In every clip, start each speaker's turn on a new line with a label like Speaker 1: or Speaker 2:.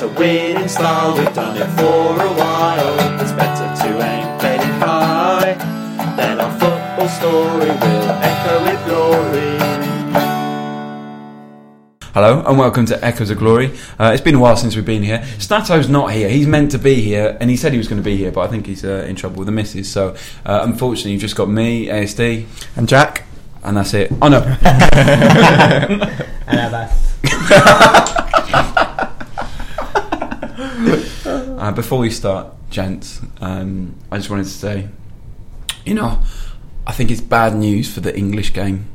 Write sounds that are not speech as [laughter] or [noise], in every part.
Speaker 1: to win in style. We've done it for a while. It's better to aim fading high. Then our football story will echo with glory.
Speaker 2: Hello and welcome to Echoes of Glory. Uh, it's been a while since we've been here. Stato's not here. He's meant to be here, and he said he was going to be here, but I think he's uh, in trouble with the missus. So, uh, unfortunately, you've just got me, ASD,
Speaker 3: And Jack?
Speaker 2: and that's it. Oh no, [laughs] [laughs]
Speaker 4: And Abbas. [laughs]
Speaker 2: Uh, before we start, gents, um, I just wanted to say, you know, I think it's bad news for the English game.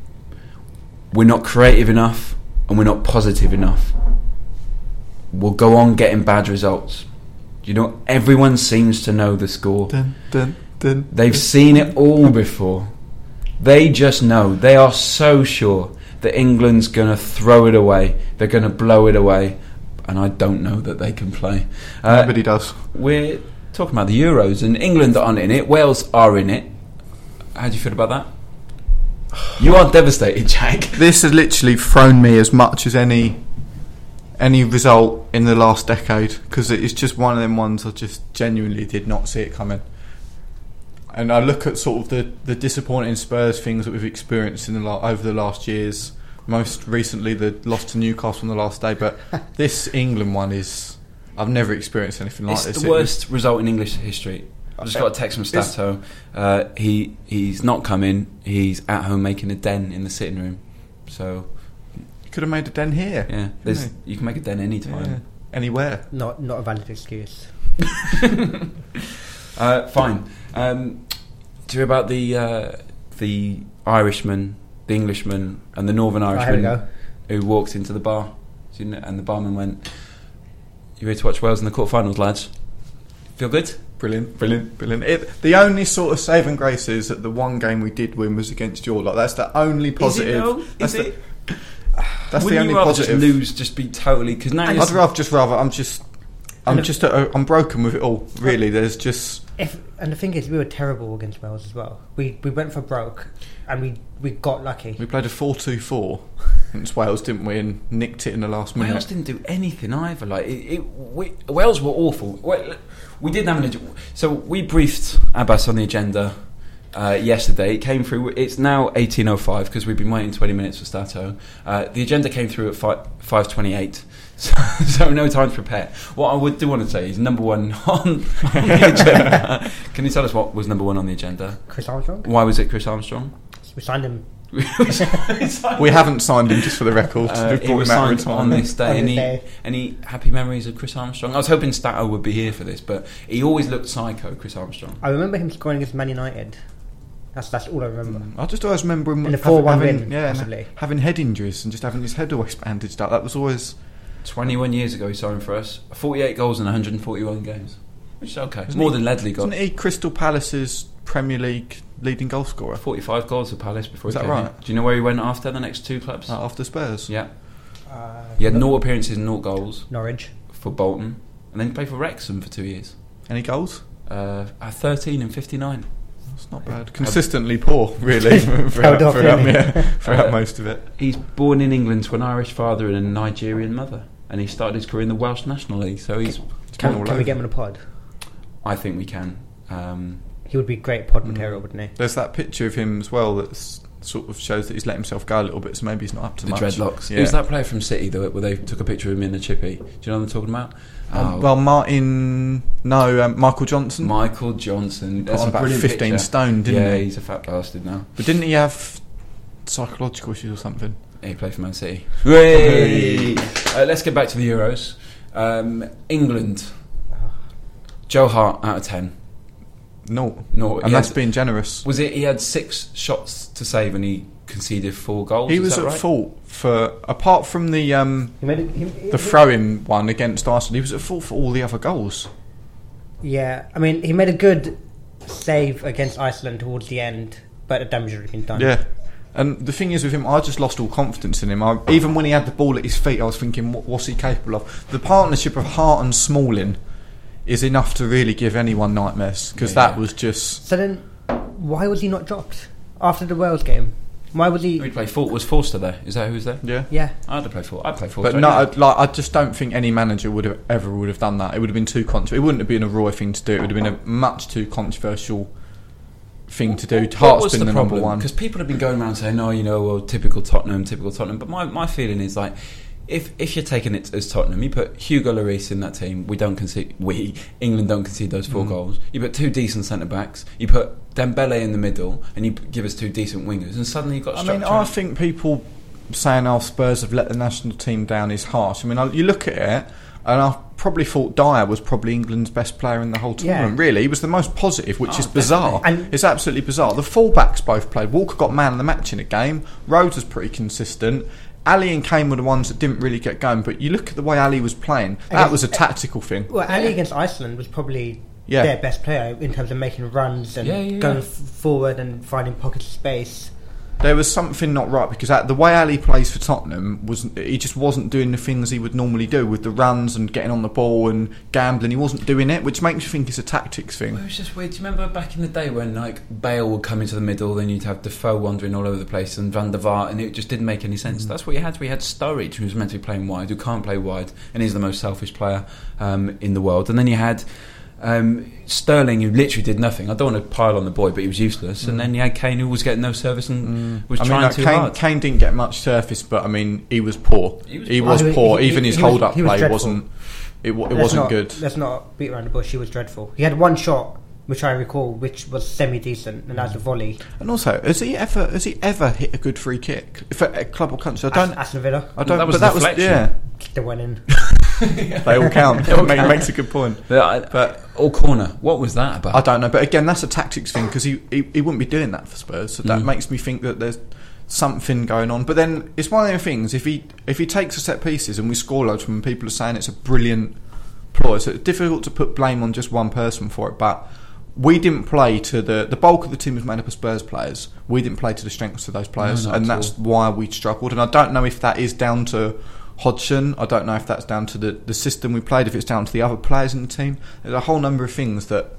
Speaker 2: We're not creative enough and we're not positive enough. We'll go on getting bad results. You know, everyone seems to know the score.
Speaker 3: Dun, dun, dun.
Speaker 2: They've seen it all before. They just know. They are so sure that England's going to throw it away. They're going to blow it away. And I don't know that they can play. Uh,
Speaker 3: Nobody does.
Speaker 2: we're talking about the Euros, and England aren't in it. Wales are in it. How do you feel about that? You are devastated, Jack. [laughs]
Speaker 3: This has literally thrown me as much as any any result in the last decade because it's just one of them ones I just genuinely did not see it coming. And I look at sort of the, the disappointing Spurs things that we've experienced in the over the last years. Most recently, the loss to Newcastle on the last day, but [laughs] this England one is I've never experienced anything like
Speaker 2: It's
Speaker 3: this.
Speaker 2: the
Speaker 3: It was-
Speaker 2: worst result in English history. I've just got a text from Stato. Uh, he he's not coming. He's at home making a den in the sitting room. So
Speaker 3: you could have made a den here.
Speaker 2: yeah, there's, you can make a den
Speaker 3: Yeah.
Speaker 2: anytime.
Speaker 3: Anywhere.
Speaker 4: Not not a valid excuse. [laughs]
Speaker 2: Uh, fine. Um, do you hear about the uh, the Irishman, the Englishman, and the Northern
Speaker 4: Oh, here we
Speaker 2: Irishman
Speaker 4: go.
Speaker 2: who walked into the bar, Do you know- and the barman went, "You here to watch Wales in the quarterfinals, lads? Feel good?"
Speaker 3: Brilliant, brilliant, brilliant. It, the only sort of saving grace is that the one game we did win was against your lot. That's the only positive. That's
Speaker 2: Is
Speaker 3: the,
Speaker 2: it?
Speaker 3: That's the
Speaker 2: Wouldn't
Speaker 3: only
Speaker 2: you rather
Speaker 3: positive.
Speaker 2: Just lose, just be totally because now
Speaker 3: I'd rather just rather. I'm just. I'm just. Uh, I'm broken with it all. Really, there's just.
Speaker 4: If and the thing is, we were terrible against Wales as well. We we went for broke, and we we got lucky.
Speaker 3: We played a four-two-four against Wales, didn't we? And nicked it in the last minute.
Speaker 2: Wales didn't do anything either. Like it, it, we, Wales were awful. Well, We didn't have an ag- so we briefed Abbas on the agenda uh, yesterday. It came through. It's now eighteen oh five because we've been waiting twenty minutes for Stato. Uh, the agenda came through at five five twenty eight. So, [laughs] so no time to prepare. What I would do want to say is number one on, on the agenda. [laughs] Can you tell us what was number one on the agenda?
Speaker 4: Chris Armstrong.
Speaker 2: Why was it Chris Armstrong?
Speaker 4: We signed him. [laughs]
Speaker 3: We haven't signed him just for the record.
Speaker 2: Uh,
Speaker 3: We've
Speaker 2: he was
Speaker 3: him
Speaker 2: signed on this day.
Speaker 4: On
Speaker 2: Any,
Speaker 4: day.
Speaker 2: any happy memories of Chris Armstrong? I was hoping Stato would be here for this, but he always looked psycho, Chris Armstrong.
Speaker 4: I remember him scoring against Man United. That's that's all I remember.
Speaker 3: I just always remember him
Speaker 4: In the 4-1 win,
Speaker 3: yeah,
Speaker 4: possibly.
Speaker 3: having head injuries and just having his head always bandaged up. That was always
Speaker 2: 21 years ago, he signed for us. 48 goals in 141 games. Which is okay.
Speaker 3: Isn't
Speaker 2: More
Speaker 3: he-
Speaker 2: than Ledley got.
Speaker 3: Wasn't he Crystal Palace's Premier League leading goal scorer
Speaker 2: 45 goals for Palace before
Speaker 3: Is
Speaker 2: he
Speaker 3: that
Speaker 2: came
Speaker 3: right?
Speaker 2: here. Do you know where he went after the next two clubs?
Speaker 3: uh, after Spurs?
Speaker 2: Yeah.
Speaker 4: Uh,
Speaker 2: He had no appearances and no goals
Speaker 4: Norwich.
Speaker 2: for Bolton. And then he played for Wrexham for two years.
Speaker 3: Any goals?
Speaker 2: Uh, at 13 and 59.
Speaker 3: That's not bad. Consistently poor, really, throughout,
Speaker 4: off,
Speaker 3: throughout, yeah, throughout [laughs]
Speaker 2: Uh,
Speaker 3: most of it.
Speaker 2: He's born in England to an Irish father and a Nigerian mother. And he started his career in the Welsh National League. So he's.
Speaker 4: Can,
Speaker 3: all
Speaker 4: can
Speaker 3: over.
Speaker 4: we get him in a pod?
Speaker 2: I think we can. Um,
Speaker 4: He would be great pod
Speaker 3: Mm.
Speaker 4: material, wouldn't he?
Speaker 3: There's that picture of him as well that sort of shows that he's let himself go a little bit, so maybe he's not up to
Speaker 2: the
Speaker 3: much.
Speaker 2: dreadlocks.
Speaker 3: Yeah.
Speaker 2: Who's that player from City that, where they took a picture of him in a chippy? Do you know what I'm talking about?
Speaker 3: Um,
Speaker 2: Oh,
Speaker 3: well, Martin, no, um, Michael Johnson.
Speaker 2: Michael Johnson.
Speaker 3: Put
Speaker 2: That's a
Speaker 3: about
Speaker 2: brilliant
Speaker 3: 15
Speaker 2: picture.
Speaker 3: stone, didn't
Speaker 2: yeah,
Speaker 3: he?
Speaker 2: he's a fat bastard now.
Speaker 3: But didn't he have psychological issues or something?
Speaker 2: He played for Man City. Hey! Uh, let's get back to the Euros. Um, England. Joe Hart out of ten.
Speaker 3: No,
Speaker 2: No,
Speaker 3: and that's
Speaker 2: had-
Speaker 3: being generous.
Speaker 2: was it? He had six shots to save and he conceded four goals.
Speaker 3: He
Speaker 2: is
Speaker 3: was
Speaker 2: that
Speaker 3: at
Speaker 2: right?
Speaker 3: fault for apart from the um,
Speaker 4: He made it, he, he-
Speaker 3: the throw-in one against Arsenal. He was at fault for all the other goals.
Speaker 4: Yeah, I mean, he made a good save against Iceland towards the end, but the damage had already been done.
Speaker 3: Yeah. And the thing is with him, I just lost all confidence in him. I, even when he had the ball at his feet, I was thinking, what, what's he capable of? The partnership of Hart and Smalling is enough to really give anyone nightmares because
Speaker 2: Yeah.
Speaker 3: that was just
Speaker 4: So then, why was he not dropped after the Wales game? Why was he?
Speaker 2: Who'd play For- Was Forster there? Is that who's there?
Speaker 3: Yeah.
Speaker 4: Yeah,
Speaker 2: I'd have played For. I'd play Forster.
Speaker 3: But no,
Speaker 2: anyway.
Speaker 3: I- like I just don't think any manager would have ever would have done that. It would have been too controversial. It wouldn't have been a Roy thing to do. It would have been a much too controversial thing to do.
Speaker 2: What
Speaker 3: Hearts
Speaker 2: was
Speaker 3: been
Speaker 2: the,
Speaker 3: the,
Speaker 2: problem?
Speaker 3: number one.
Speaker 2: Because people have been going around saying, "Oh, you know, well, typical Tottenham, typical Tottenham." But my, my feeling is like, if if you're taking it as Tottenham, you put Hugo Lloris in that team. We don't concede. We England don't concede those
Speaker 3: Mm.
Speaker 2: four goals. You put two decent centre backs. You put Dembele in the middle, and you give us two decent wingers, and suddenly you've got.
Speaker 3: I mean, I think people saying our Spurs have let the national team down is harsh. I mean, I, you look at it, and I probably thought Dier was probably England's best player in the whole
Speaker 4: Yeah.
Speaker 3: tournament. Really, he was the most positive, which
Speaker 2: Oh,
Speaker 3: is bizarre.
Speaker 4: And-
Speaker 3: it's absolutely bizarre. The fullbacks both played. Walker got man of the match in a game. Rose was pretty consistent. Alli and Kane were the ones that didn't really get going. But you look at the way Alli was playing. That
Speaker 4: Against-
Speaker 3: was a tactical thing.
Speaker 4: well, Alli against Iceland was probably
Speaker 3: Yeah.
Speaker 4: their best player in terms of making runs and
Speaker 2: Yeah, yeah,
Speaker 4: going
Speaker 2: yeah.
Speaker 4: f- forward and finding pockets of space.
Speaker 3: There was something not right because that, the way Alli plays for Tottenham was he just wasn't doing the things he would normally do with the runs and getting on the ball and gambling. He wasn't doing it, which makes you think it's a tactics thing.
Speaker 2: It was just weird. Do you remember back in the day when like Bale would come into the middle, then you'd have Defoe wandering all over the place and Van der Vaart, and it just didn't make any sense. That's what you had. We had Sturridge, who was meant to be playing wide, who can't play wide, and he's the most selfish player um, in the world. And then you had um, Sterling, who literally did nothing. I don't want to pile on the boy, but he was useless. And then you had Kane, who was getting no service and was
Speaker 3: I mean,
Speaker 2: trying
Speaker 3: like,
Speaker 2: too
Speaker 3: Kane,
Speaker 2: hard.
Speaker 3: Kane didn't get much surface, but I mean, he was poor.
Speaker 2: He was
Speaker 3: He
Speaker 2: poor.
Speaker 3: was
Speaker 4: Oh,
Speaker 3: poor.
Speaker 4: he-
Speaker 3: Even
Speaker 4: he
Speaker 3: his
Speaker 4: was-
Speaker 3: hold up
Speaker 4: was
Speaker 3: play
Speaker 4: dreadful.
Speaker 3: wasn't. It, it wasn't
Speaker 4: not,
Speaker 3: good.
Speaker 4: Let's not beat around the bush. He was dreadful. He had one shot, which I recall, which was semi decent, and that was a volley.
Speaker 3: And also, has he ever has he ever hit a good free kick for a club or country? I don't.
Speaker 4: Aston, Aston Villa,
Speaker 3: I don't.
Speaker 2: That was
Speaker 3: but that was yeah.
Speaker 4: kicked the one in. [laughs]
Speaker 3: They all count.
Speaker 2: They all count.
Speaker 3: makes a good point.
Speaker 2: But, I-
Speaker 3: But
Speaker 2: all corner. What was that about?
Speaker 3: I don't know, but again, that's a tactics thing because he, he he wouldn't be doing that for Spurs. So that
Speaker 2: Mm.
Speaker 3: makes me think that there's something going on. But then it's one of those things. If he if he takes a set pieces and we score loads from people are saying it's a brilliant ploy. So it's difficult to put blame on just one person for it. But we didn't play to the the bulk of the team was made up of Spurs players. We didn't play to the strengths of those players,
Speaker 2: No,
Speaker 3: and that's
Speaker 2: all.
Speaker 3: why we struggled. And I don't know if that is down to. Hodgson, I don't know if that's down to the, the system we played, if it's down to the other players in the team. There's a whole number of things that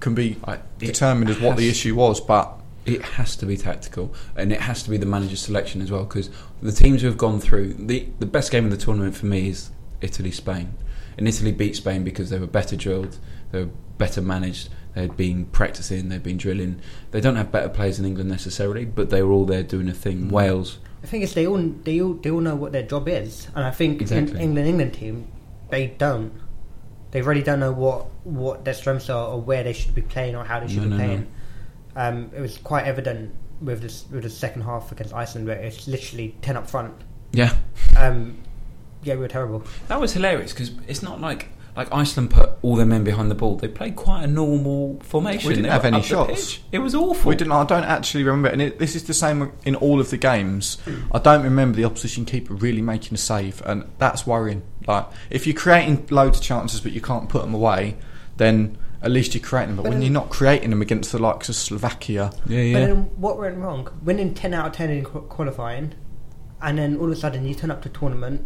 Speaker 3: can be
Speaker 2: I-
Speaker 3: determined as what the issue was, but
Speaker 2: it has to be tactical and it has to be the manager's selection as well because the teams who have gone through the the best game of the tournament for me is Italy Spain. And Italy beat Spain because they were better drilled they were better managed they'd been practicing they'd been drilling. They don't have better players in England necessarily but they were all there doing a thing. Mm. Wales
Speaker 4: The thing is, they all they all they all know what their job is, and I think
Speaker 2: Exactly.
Speaker 4: in England England team, they don't. They really don't know what what their strengths are or where they should be playing or how they should
Speaker 2: No,
Speaker 4: be
Speaker 2: no, no.
Speaker 4: playing. Um, it was quite evident with this with the second half against Iceland, where it's literally ten up front.
Speaker 2: yeah
Speaker 4: Um, yeah, we were terrible.
Speaker 2: that was hilarious because it's not like like Iceland put all their men behind the ball they played quite a normal formation
Speaker 3: We didn't
Speaker 2: They
Speaker 3: have any shots.
Speaker 2: it was awful
Speaker 3: we didn't. I don't actually remember, and it, this is the same in all of the games. I don't remember the opposition keeper really making a save, and that's worrying. Like if you're creating loads of chances but you can't put them away, then at least you're creating them. But,
Speaker 4: But
Speaker 3: when
Speaker 4: then-
Speaker 3: you're not creating them against the likes of Slovakia,
Speaker 2: yeah
Speaker 4: But
Speaker 2: yeah
Speaker 4: then what went wrong? Winning ten out of ten in qualifying, and then all of a sudden you turn up to tournament,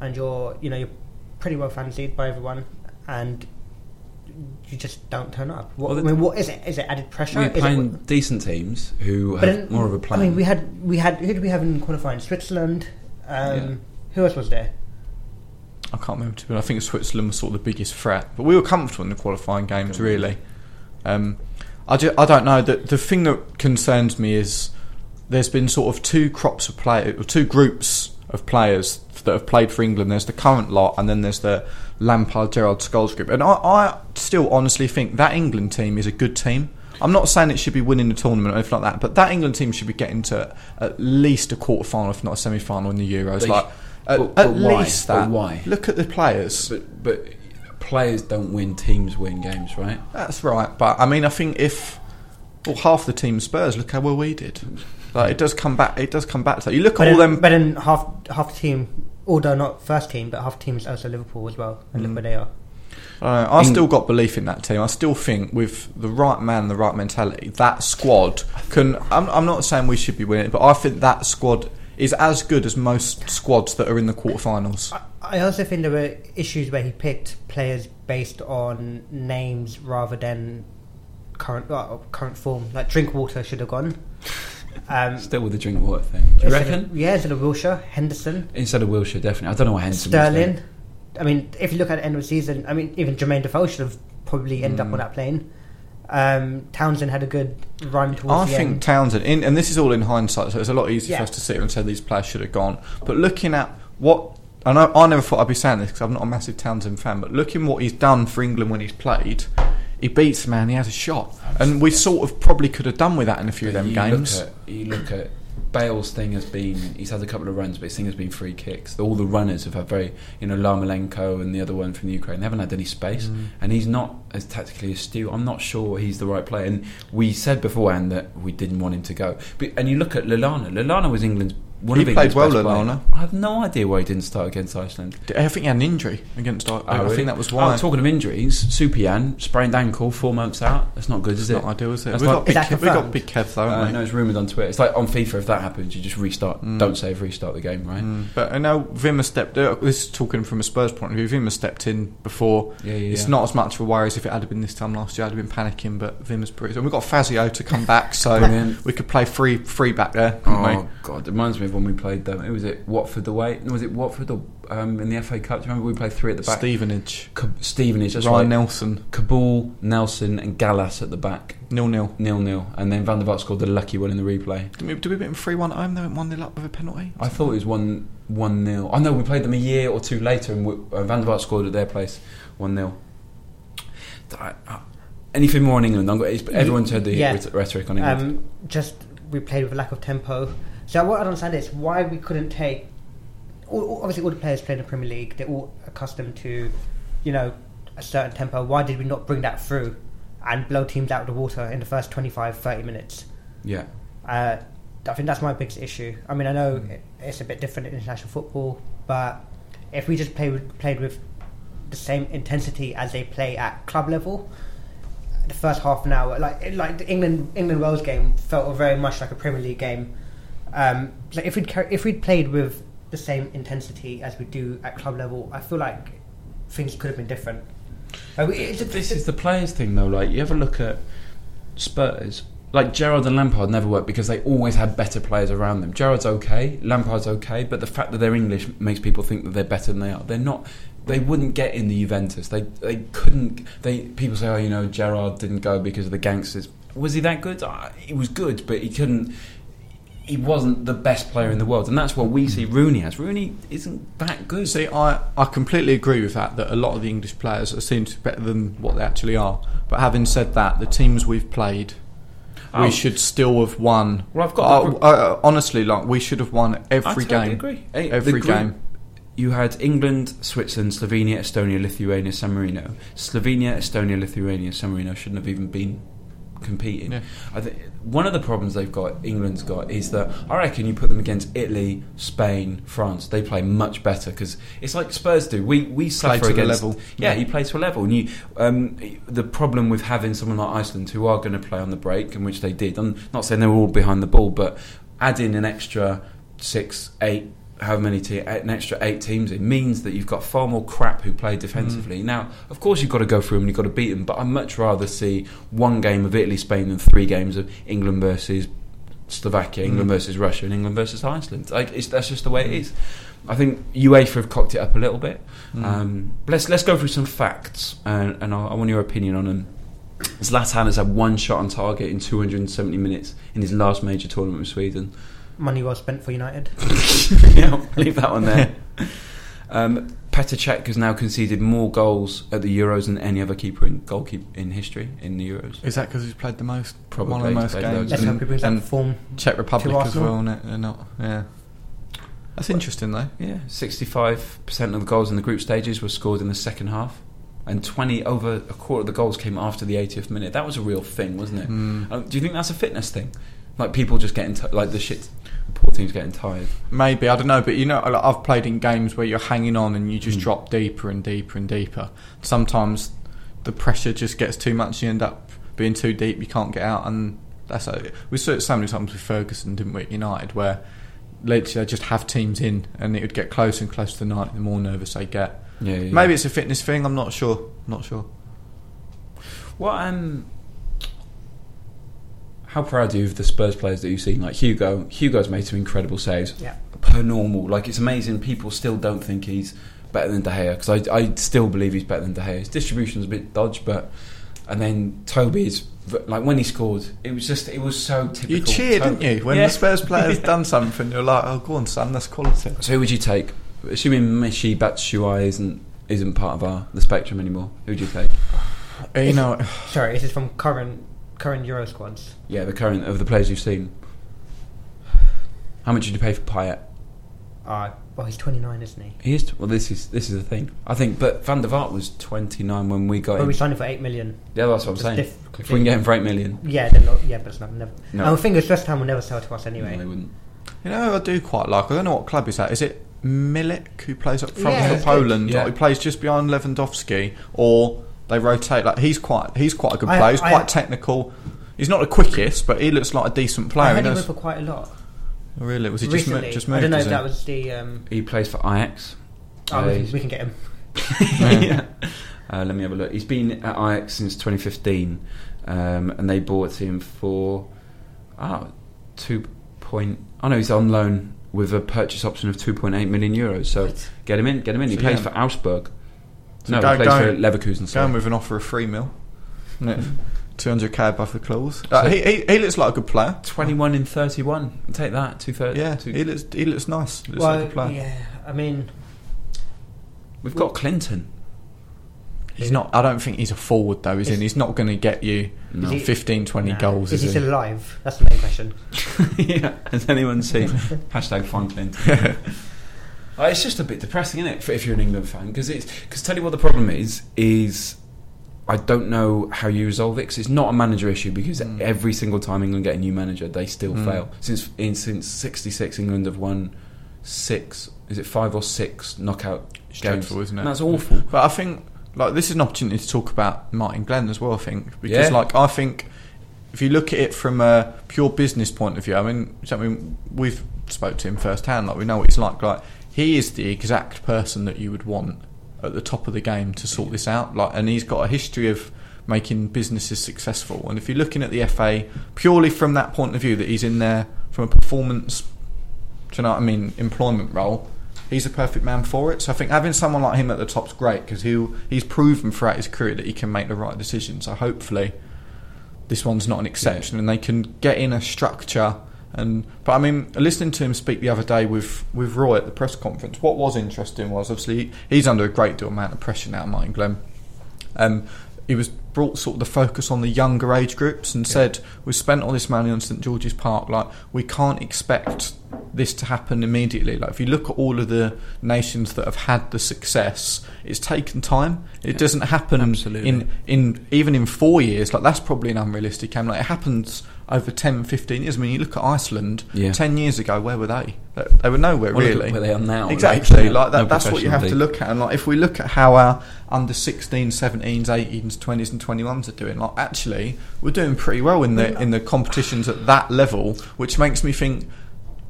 Speaker 4: and you're you know you're pretty well fancied by everyone, and you just don't turn up. What,
Speaker 2: Well,
Speaker 4: I mean, what is it? Is it added pressure?
Speaker 2: We're
Speaker 4: Is it
Speaker 2: playing decent teams who have
Speaker 4: then-
Speaker 2: more of a plan.
Speaker 4: I mean, we had we had who did we have in qualifying? Switzerland. Um,
Speaker 2: Yeah.
Speaker 4: Who else was there?
Speaker 3: I can't remember. To be. I think Switzerland was sort of the biggest threat, but we were comfortable in the qualifying games.
Speaker 2: Good.
Speaker 3: Really, um, I, ju- I don't know. The the thing that concerns me is there's been sort of two crops of players, or two groups of players that have played for England. There's the current lot, and then there's the Lampard, Gerrard, Scholes group. And I, I still honestly think that England team is a good team. I'm not saying it should be winning the tournament or anything like that, but that England team should be getting to at least a quarter final, if not a semi final in the Euros.
Speaker 2: They
Speaker 3: like
Speaker 2: sh-
Speaker 3: at,
Speaker 2: but-
Speaker 3: at
Speaker 2: but why?
Speaker 3: least
Speaker 2: But
Speaker 3: that.
Speaker 2: why?
Speaker 3: Look at the players.
Speaker 2: but but players don't win, teams win games, right?
Speaker 3: That's right. But I mean, I think if well, half the team Spurs, look how well we did. Like it does come back. It does come back to that. You look
Speaker 4: But
Speaker 3: at all
Speaker 4: then,
Speaker 3: them.
Speaker 4: but then half half the team, although not first team, but half teams team also Liverpool as well, and
Speaker 3: Mm.
Speaker 4: look where they are.
Speaker 3: Uh, I still got belief in that team. I still think with the right man, the right mentality, that squad can. I'm, I'm not saying we should be winning, but I think that squad is as good as most squads that are in the quarterfinals.
Speaker 4: I- I also think there were issues where he picked players based on names rather than current uh, current form. Like Drinkwater should have gone. Um,
Speaker 2: Still with the Drinkwater thing. Do you reckon?
Speaker 4: Of, yeah, instead of Wilshere, Henderson,
Speaker 2: Instead of Wilshere, definitely. I don't know what Henderson was
Speaker 4: Sterling.
Speaker 2: there.
Speaker 4: I mean, if you look at the end of the season, I mean, even Jermaine Defoe should have probably ended
Speaker 3: Mm.
Speaker 4: up on that plane. Um, Townsend had a good run
Speaker 3: I
Speaker 4: towards the game.
Speaker 3: I think
Speaker 4: end.
Speaker 3: Townsend, in, and this is all in hindsight, so it's a lot easier for us to sit here and say these players should have gone. But looking at what, I know I never thought I'd be saying this because I'm not a massive Townsend fan, but looking what he's done for England when he's played, he beats man, he has a shot, and we sort of probably could have done with that in a few of them
Speaker 2: you
Speaker 3: games.
Speaker 2: Look at, you look at Bale's thing has been he's had a couple of runs, but his thing has been free kicks. All the runners have had very you know Yarmolenko and the other one from the Ukraine. They haven't had any space,
Speaker 3: Mm.
Speaker 2: and he's not as tactically astute. I'm not sure he's the right player. And we said beforehand that we didn't want him to go. But and you look at Lallana. Lallana was England's one
Speaker 3: He
Speaker 2: of
Speaker 3: played
Speaker 2: England's
Speaker 3: well,
Speaker 2: best players.
Speaker 3: Lallana.
Speaker 2: I have no idea why he didn't start against Iceland.
Speaker 3: I think he had an injury against. I, I
Speaker 2: Oh, really?
Speaker 3: think that was why.
Speaker 2: Oh, talking of injuries, Supian sprained ankle, four months out. That's not good, is
Speaker 3: it's
Speaker 2: it?
Speaker 3: not ideal, is it?
Speaker 2: That's
Speaker 3: We've
Speaker 2: like-
Speaker 3: got, big, Kev, we got big Kev though,
Speaker 2: Uh,
Speaker 3: haven't we?
Speaker 2: no, it's rumoured on Twitter. It's like on FIFA. If that happens, you just restart.
Speaker 3: Mm.
Speaker 2: Don't save, restart the game, right?
Speaker 3: Mm, But I know Wimmer stepped. Uh, this is talking from a Spurs point of view. Wimmer stepped in before.
Speaker 2: Yeah, yeah.
Speaker 3: It's
Speaker 2: yeah.
Speaker 3: not as much of a worry as if it had been this time last year. I'd have been panicking, but Wimmer's pretty. And we've got Fazio to come back, so we could play free free back there,
Speaker 2: Oh
Speaker 3: we?
Speaker 2: god, it reminds me of when we played them. It was it Watford away. Was it Watford or um, in the FA Cup? Do you remember we played three at the back?
Speaker 3: Stevenage,
Speaker 2: Ka- Stevenage, that's
Speaker 3: Ryan
Speaker 2: right.
Speaker 3: Nelsen,
Speaker 2: Kaboul, Nelsen, and Gallas at the back.
Speaker 3: nil nil.
Speaker 2: Nil nil, and then Van der Vaart scored the lucky one in the replay.
Speaker 3: Did we, did we beat them three one at home? They went one nil up with a penalty.
Speaker 2: I thought it was one one nil. I know we played them a year or two later, and we, uh, Van der Vaart scored at their place one 0 Anything more on England? Got, everyone's heard the
Speaker 4: Yeah.
Speaker 2: rhetoric on England.
Speaker 4: Um, just we played with a lack of tempo. So what I don't understand is why we couldn't take. all- Obviously, all the players play in the Premier League. They're all accustomed to, you know, a certain tempo. Why did we not bring that through and blow teams out of the water in the first 25, 30 minutes?
Speaker 2: yeah.
Speaker 4: Uh, I think that's my biggest issue. I mean, I know it, it's a bit different in international football, but if we just play with, played with the same intensity as they play at club level, the first half an hour, like like the England England Wales game, felt very much like a Premier League game. Um, so if we'd car- if we'd played with the same intensity as we do at club level, I feel like things could have been different. We- it's
Speaker 2: This is the players thing, though. Like you ever look at Spurs, like Gerrard and Lampard never worked because they always had better players around them. Gerrard's okay, Lampard's okay, but the fact that they're English makes people think that they're better than they are. They're not. They wouldn't get in the Juventus. They they couldn't. They people say, oh, you know, Gerrard didn't go because of the gangsters. Was he that good? Uh, he was good, but he couldn't. He wasn't the best player in the world, and that's what we see Rooney as. Rooney isn't that good.
Speaker 3: See, I, I completely agree with that. That a lot of the English players are seen to be better than what they actually are. But having said that, the teams we've played,
Speaker 2: Oh.
Speaker 3: we should still have won.
Speaker 2: Well, I've got
Speaker 3: Uh, uh, honestly, like we should have won every
Speaker 2: totally
Speaker 3: game.
Speaker 2: Hey,
Speaker 3: Every game.
Speaker 2: You had England, Switzerland, Slovenia, Estonia, Lithuania, San Marino. Slovenia, Estonia, Lithuania, San Marino shouldn't have even been competing.
Speaker 3: Yeah.
Speaker 2: I think one of the problems they've got, England's got, is that I reckon you put them against Italy, Spain, France, they play much better because it's like Spurs do. We we suffer
Speaker 3: to the
Speaker 2: against
Speaker 3: level.
Speaker 2: Yeah,
Speaker 3: Yeah.
Speaker 2: you play to a level, and you um, the problem with having someone like Iceland who are going to play on the break, and which they did. I'm not saying they were all behind the ball, but adding an extra six, eight, however many te- an extra eight teams in means that you've got far more crap who play defensively. Now, of course, you've got to go through them, and you've got to beat them, but I'd much rather see one game of Italy, Spain, than three games of England versus Slovakia, England
Speaker 3: Mm.
Speaker 2: versus Russia, and England versus Iceland. Like, it's, that's just the way it is. I think UEFA have cocked it up a little bit.
Speaker 3: Mm.
Speaker 2: Um, let's let's go through some facts, and, and I, I want your opinion on them. Zlatan has had one shot on target in 270 minutes in his last major tournament with Sweden.
Speaker 4: Money well spent for United. [laughs]
Speaker 2: yeah, I'll leave that one there. [laughs] um, Petr Cech has now conceded more goals at the Euros than any other keeper in goalkeeper in history in the Euros.
Speaker 3: Is that because he's played the most?
Speaker 2: Probably,
Speaker 3: one of the most games.
Speaker 2: loads.
Speaker 4: Let's
Speaker 3: and,
Speaker 4: hope he brings that
Speaker 3: and
Speaker 4: form.
Speaker 3: Czech Republic as well. Isn't not. Yeah. That's interesting though.
Speaker 2: Yeah, 65% of the goals in the group stages were scored in the second half, and 20 over a quarter of the goals came after the 80th minute. That was a real thing, wasn't it?
Speaker 3: Mm.
Speaker 2: Um, do you think that's a fitness thing? Like people just getting t- like the shit, poor teams getting tired.
Speaker 3: Maybe I don't know, but you know, like, I've played in games where you're hanging on and you just
Speaker 2: Mm.
Speaker 3: drop deeper and deeper and deeper. Sometimes the pressure just gets too much. You end up being too deep. You can't get out, and that's how, we saw it so many times with Ferguson, didn't we? at United, where literally they just have teams in, and it would get closer and closer to the night. The more nervous they get.
Speaker 2: Yeah, yeah.
Speaker 3: Maybe it's a fitness thing. I'm not sure. Not sure.
Speaker 2: What um, how proud are you of the Spurs players that you've seen? Like Hugo, Hugo's made some incredible saves.
Speaker 4: Yeah.
Speaker 2: Per normal, like it's amazing. People still don't think he's better than De Gea because I, I still believe he's better than De Gea. His distribution's a bit dodge, but and then Toby is like when he scored, it was just it was so typical.
Speaker 3: You cheered,
Speaker 2: Toby-
Speaker 3: didn't you, when
Speaker 2: Yeah.
Speaker 3: the Spurs players [laughs] done something? You're like, oh, go on, son, that's quality.
Speaker 2: So who would you take? Assuming Michy Batshuayi isn't isn't part of our the spectrum anymore, who would you take?
Speaker 3: Uh, you know, [sighs]
Speaker 4: Sorry, this is from current current Euro squads.
Speaker 2: Yeah, the current of the players you've seen. How much did you pay for Payet?
Speaker 4: Uh, well, he's 29, isn't he?
Speaker 2: He is. Well, this is this is the thing. I think, but Van der Vaart was twenty nine when we got
Speaker 4: But
Speaker 2: him.
Speaker 4: we signed him for 8 million.
Speaker 2: yeah, that's what I'm
Speaker 4: It's
Speaker 2: saying.
Speaker 4: diff-
Speaker 2: if we can get him for eight million,
Speaker 4: Yeah, they're not, yeah, but it's not never.
Speaker 2: No.
Speaker 4: And I think West Ham will never sell to us anyway.
Speaker 2: no, they wouldn't.
Speaker 3: you know, I do quite like. I don't know what club is that. Is it Milik who plays up front
Speaker 4: Yeah,
Speaker 3: for Poland?
Speaker 2: Yeah.
Speaker 3: Like, he plays just behind Lewandowski, or they rotate. Like he's quite, he's quite a good
Speaker 4: I-
Speaker 3: player. He's
Speaker 4: I-
Speaker 3: quite technical. He's not the quickest, but he looks like a decent player.
Speaker 4: I
Speaker 3: He
Speaker 4: had him
Speaker 3: knows-
Speaker 4: for quite a lot.
Speaker 3: really, was he just, mo-
Speaker 4: recently.
Speaker 3: just
Speaker 4: I don't know if that was the. Um,
Speaker 2: He plays for Ajax.
Speaker 4: oh,
Speaker 2: Uh,
Speaker 4: we, can, get him. [laughs]
Speaker 2: yeah. [laughs] Uh, let me have a look. He's been at Ajax since 2015, um, and they bought him for ah two point. Oh no, he's on loan with a purchase option of 2.8 million euros. So
Speaker 4: What?
Speaker 2: get him in. Get him in. He
Speaker 3: So,
Speaker 2: plays
Speaker 3: yeah.
Speaker 2: for Augsburg.
Speaker 3: So
Speaker 2: no,
Speaker 3: go-
Speaker 2: he plays
Speaker 3: go-
Speaker 2: for Leverkusen.
Speaker 3: Going
Speaker 2: Sorry.
Speaker 3: with an offer of three mil. [laughs] Two hundred k above the clause. Uh, he, he he looks like a good player.
Speaker 2: 21 in 31. Take that. Two thirty.
Speaker 3: Yeah,
Speaker 2: two,
Speaker 3: he looks he looks nice. He looks
Speaker 4: well,
Speaker 3: like a player.
Speaker 4: yeah, I mean,
Speaker 2: We've got Clinton.
Speaker 3: He's not. I don't think he's a forward though. Is he? He's not going to get you
Speaker 2: No.
Speaker 4: He-
Speaker 3: 15, 20
Speaker 4: nah.
Speaker 3: goals.
Speaker 4: Is
Speaker 3: Is,
Speaker 4: he
Speaker 3: he?
Speaker 4: still alive? That's the main question. [laughs]
Speaker 2: yeah. Has anyone seen [laughs] hashtag find Clinton? Uh, it's just a bit depressing, isn't it, if you're an England fan? Because it's because tell you what the problem is is I don't know how you resolve it because it's not a manager issue because
Speaker 3: Mm.
Speaker 2: every single time England get a new manager, they still
Speaker 3: Mm.
Speaker 2: fail. Since in since '66, England have won six. Is it five or six knockout
Speaker 3: It's
Speaker 2: games?
Speaker 3: dreadful, isn't it?
Speaker 2: And that's awful.
Speaker 3: But I think like this is an opportunity to talk about Martin Glenn as well. I think because
Speaker 2: Yeah.
Speaker 3: like I think if you look at it from a pure business point of view, I mean, I mean we've spoke to him firsthand. Like we know what he's like. Like he is the exact person that you would want at the top of the game to sort this out. Like, and he's got a history of making businesses successful. And if you're looking at the FA purely from that point of view, that he's in there from a performance, do you know what I mean, employment role, he's a perfect man for it. So I think having someone like him at the top's great because he he's proven throughout his career that he can make the right decisions. So hopefully, this one's not an exception, and they can get in a structure. And but I mean, listening to him speak the other day with with Roy at the press conference, what was interesting was obviously he's under a great deal amount of pressure now, Martin Glenn. Um, he was brought sort of the focus on the younger age groups and said we spent all this money on St George's Park, like we can't expect this to happen immediately. Like if you look at all of the nations that have had the success, it's taken time. It
Speaker 2: Yeah.
Speaker 3: doesn't happen
Speaker 2: Absolutely.
Speaker 3: in in even in four years. Like that's probably an unrealistic aim. Like it happens over 10, 15 years. I mean, you look at Iceland.
Speaker 2: Yeah.
Speaker 3: Ten years ago, where were they? They, they were nowhere
Speaker 2: Well,
Speaker 3: really.
Speaker 2: where they are now.
Speaker 3: Exactly.
Speaker 2: Like,
Speaker 3: Like, that,
Speaker 2: no
Speaker 3: that's what you have to look at. And like if we look at how our under 16s, 17s, 18s, 20s, and 21s are doing, like actually we're doing pretty well in the in the competitions at that level, which makes me think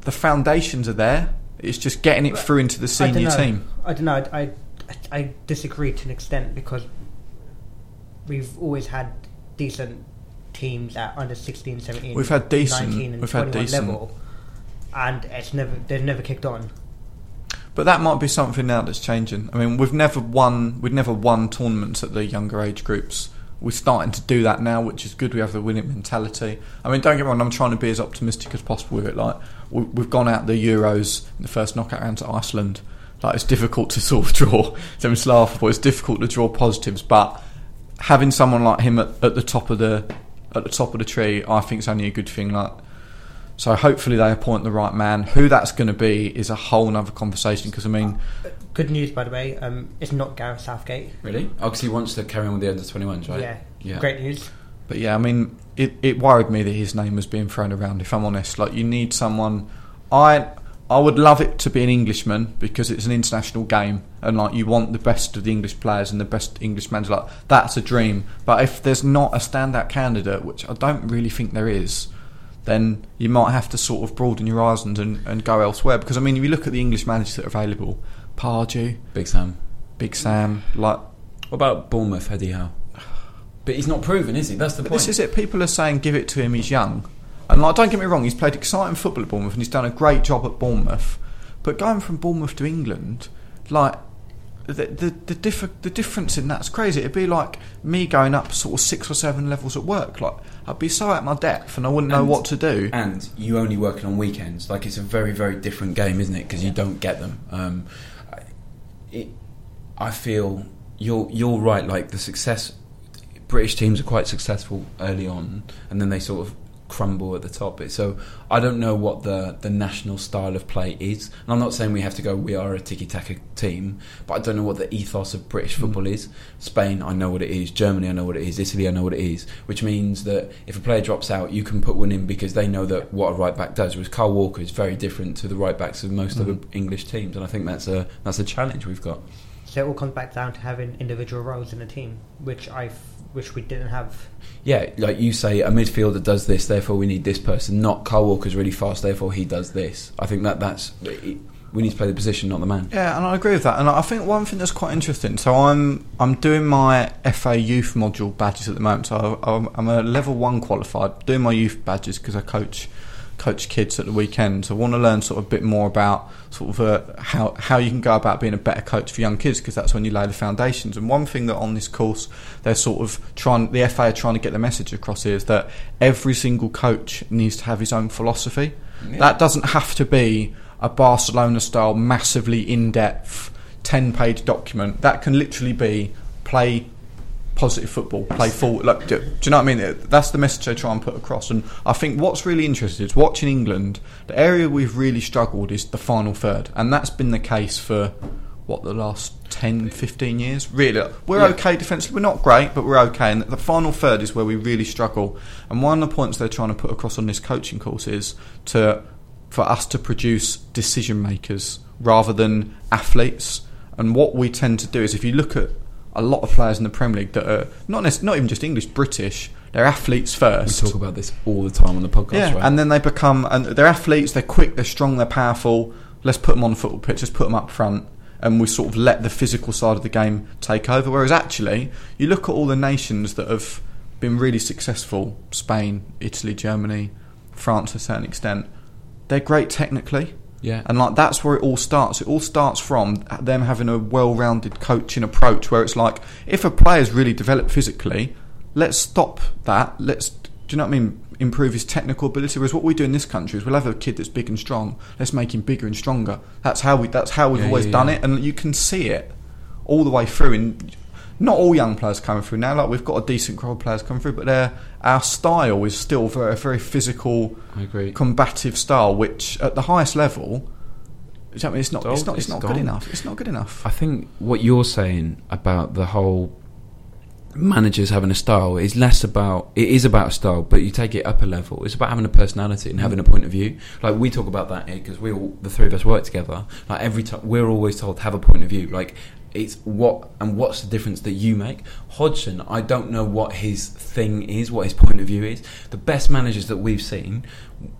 Speaker 3: the foundations are there. It's just getting it through into the senior
Speaker 4: know.
Speaker 3: team.
Speaker 4: I don't know. I, I, I disagree to an extent because we've always had decent teams at under 16, 17,
Speaker 3: We've had decent-
Speaker 4: 19 and
Speaker 3: we've had
Speaker 4: 21
Speaker 3: decent.
Speaker 4: level, and it's never they've never kicked on.
Speaker 3: But that might be something now that's changing. I mean, we've never won. We've never won tournaments at the younger age groups. We're starting to do that now, which is good. We have the winning mentality. I mean, don't get me wrong. I'm trying to be as optimistic as possible with it. Like we- we've gone out the Euros in the first knockout round to Iceland. Like it's difficult to sort of draw. So [laughs] it's laughable. It's difficult to draw positives, but having someone like him at, at the top of the at the top of the tree, I think it's only a good thing. Like so, hopefully they appoint the right man. Who that's going to be is a whole other conversation. Because I mean.
Speaker 4: Good news, by the way. Um, it's not Gareth Southgate.
Speaker 2: Really? Oh, because he wants to carry on with the under 21s, right?
Speaker 4: Yeah.
Speaker 2: Yeah.
Speaker 4: Great news.
Speaker 3: But yeah, I mean, it, it worried me that his name was being thrown around. If I'm honest, like you need someone. I I would love it to be an Englishman because it's an international game, and like you want the best of the English players and the best English manager. Like that's a dream. But if there's not a standout candidate, which I don't really think there is, then you might have to sort of broaden your horizons and, and go elsewhere. Because I mean, if you look at the English managers that are available, Pardew,
Speaker 2: Big Sam.
Speaker 3: Big Sam, like
Speaker 2: What about Bournemouth, Eddie Howe? but he's not proven, is he? That's the
Speaker 3: But
Speaker 2: point.
Speaker 3: this is it. People are saying give it to him. He's young, and like, don't get me wrong. He's played exciting football at Bournemouth, and he's done a great job at Bournemouth. But going from Bournemouth to England, like the the the, diff- the difference in that's crazy. It'd be like me going up sort of six or seven levels at work. Like I'd be so out of my depth, and I wouldn't know what to do.
Speaker 2: and you only working on weekends. Like it's a very, very different game, isn't it? Because you don't get them. Um, I- it, I feel you're you're right. Like the success, British teams are quite successful early on, and then they sort of crumble at the top. So I don't know what the the national style of play is, and I'm not saying we have to go. We are a tiki taka team, but I don't know what the ethos of British hmm. football is. Spain, I know what it is. Germany, I know what it is. Italy, I know what it is. Which means that if a player drops out, you can put one in because they know that what a right back does. Whereas Carl Walker is very different to the right backs of most other hmm. English teams, and I think that's a that's a challenge we've got.
Speaker 4: So it all comes back down to having individual roles in a team, which I which we didn't have.
Speaker 2: Yeah, like you say, a midfielder does this, therefore we need this person. Not Carl Walker's really fast, therefore he does this. I think that that's we need to play the position, not the man.
Speaker 3: Yeah, and I agree with that. And I think one thing that's quite interesting. So I'm I'm doing my FA Youth module badges at the moment. So I'm, I'm a level one qualified, doing my youth badges because I coach coach kids at the weekends. I want to learn sort of a bit more about sort of uh, how how you can go about being a better coach for young kids because that's when you lay the foundations. And one thing that on this course they're sort of trying the FA are trying to get the message across here is that every single coach needs to have his own philosophy. That doesn't have to be a Barcelona style, massively in depth, 10 page document. That can literally be play positive football, play full. Like, do, do you know what I mean? That's the message I try and put across. And I think what's really interesting is watching England, the area we've really struggled is the final third. And that's been the case for. What the last 10, 15 years? Really, we're
Speaker 2: Yeah.
Speaker 3: okay defensively. We're not great, but we're okay. And the final third is where we really struggle. And one of the points they're trying to put across on this coaching course is to for us to produce decision makers rather than athletes. And what we tend to do is, if you look at a lot of players in the Premier League that are not necess- not even just English, British, they're athletes first.
Speaker 2: We talk about this all the time on the podcast,
Speaker 3: yeah,
Speaker 2: right?
Speaker 3: and then they become and they're athletes. They're quick, they're strong, they're powerful. Let's put them on the football pitch. Let's put them up front, and we sort of let the physical side of the game take over. Whereas actually, you look at all the nations that have been really successful: Spain, Italy, Germany, France to a certain extent. They're great technically.
Speaker 2: Yeah,
Speaker 3: And like that's where it all starts. It all starts from them having a well-rounded coaching approach, where it's like if a player's really developed physically, let's stop that. Let's do you know what I mean? Improve his technical ability. Whereas what we do in this country is we'll have a kid that's big and strong. Let's make him bigger and stronger. That's how we. That's how we've
Speaker 2: Yeah,
Speaker 3: always
Speaker 2: yeah,
Speaker 3: done
Speaker 2: yeah.
Speaker 3: it, and you can see it all the way through. And not all young players coming through now. Like we've got a decent crowd of players coming through, but their our style is still very very physical
Speaker 2: I agree.
Speaker 3: combative style, which at the highest level, do you know what I mean, it's not, it's not, it's not good enough. It's not good enough.
Speaker 2: I think what you're saying about the whole managers having a style is less about it is about a style, but you take it up a level. It's about having a personality and having a point of view. Like we talk about that here because we all the three of us work together. Like every time we're always told to have a point of view. Like it's what and what's the difference that you make. Hodgson, I don't know what his thing is, what his point of view is. The best managers that we've seen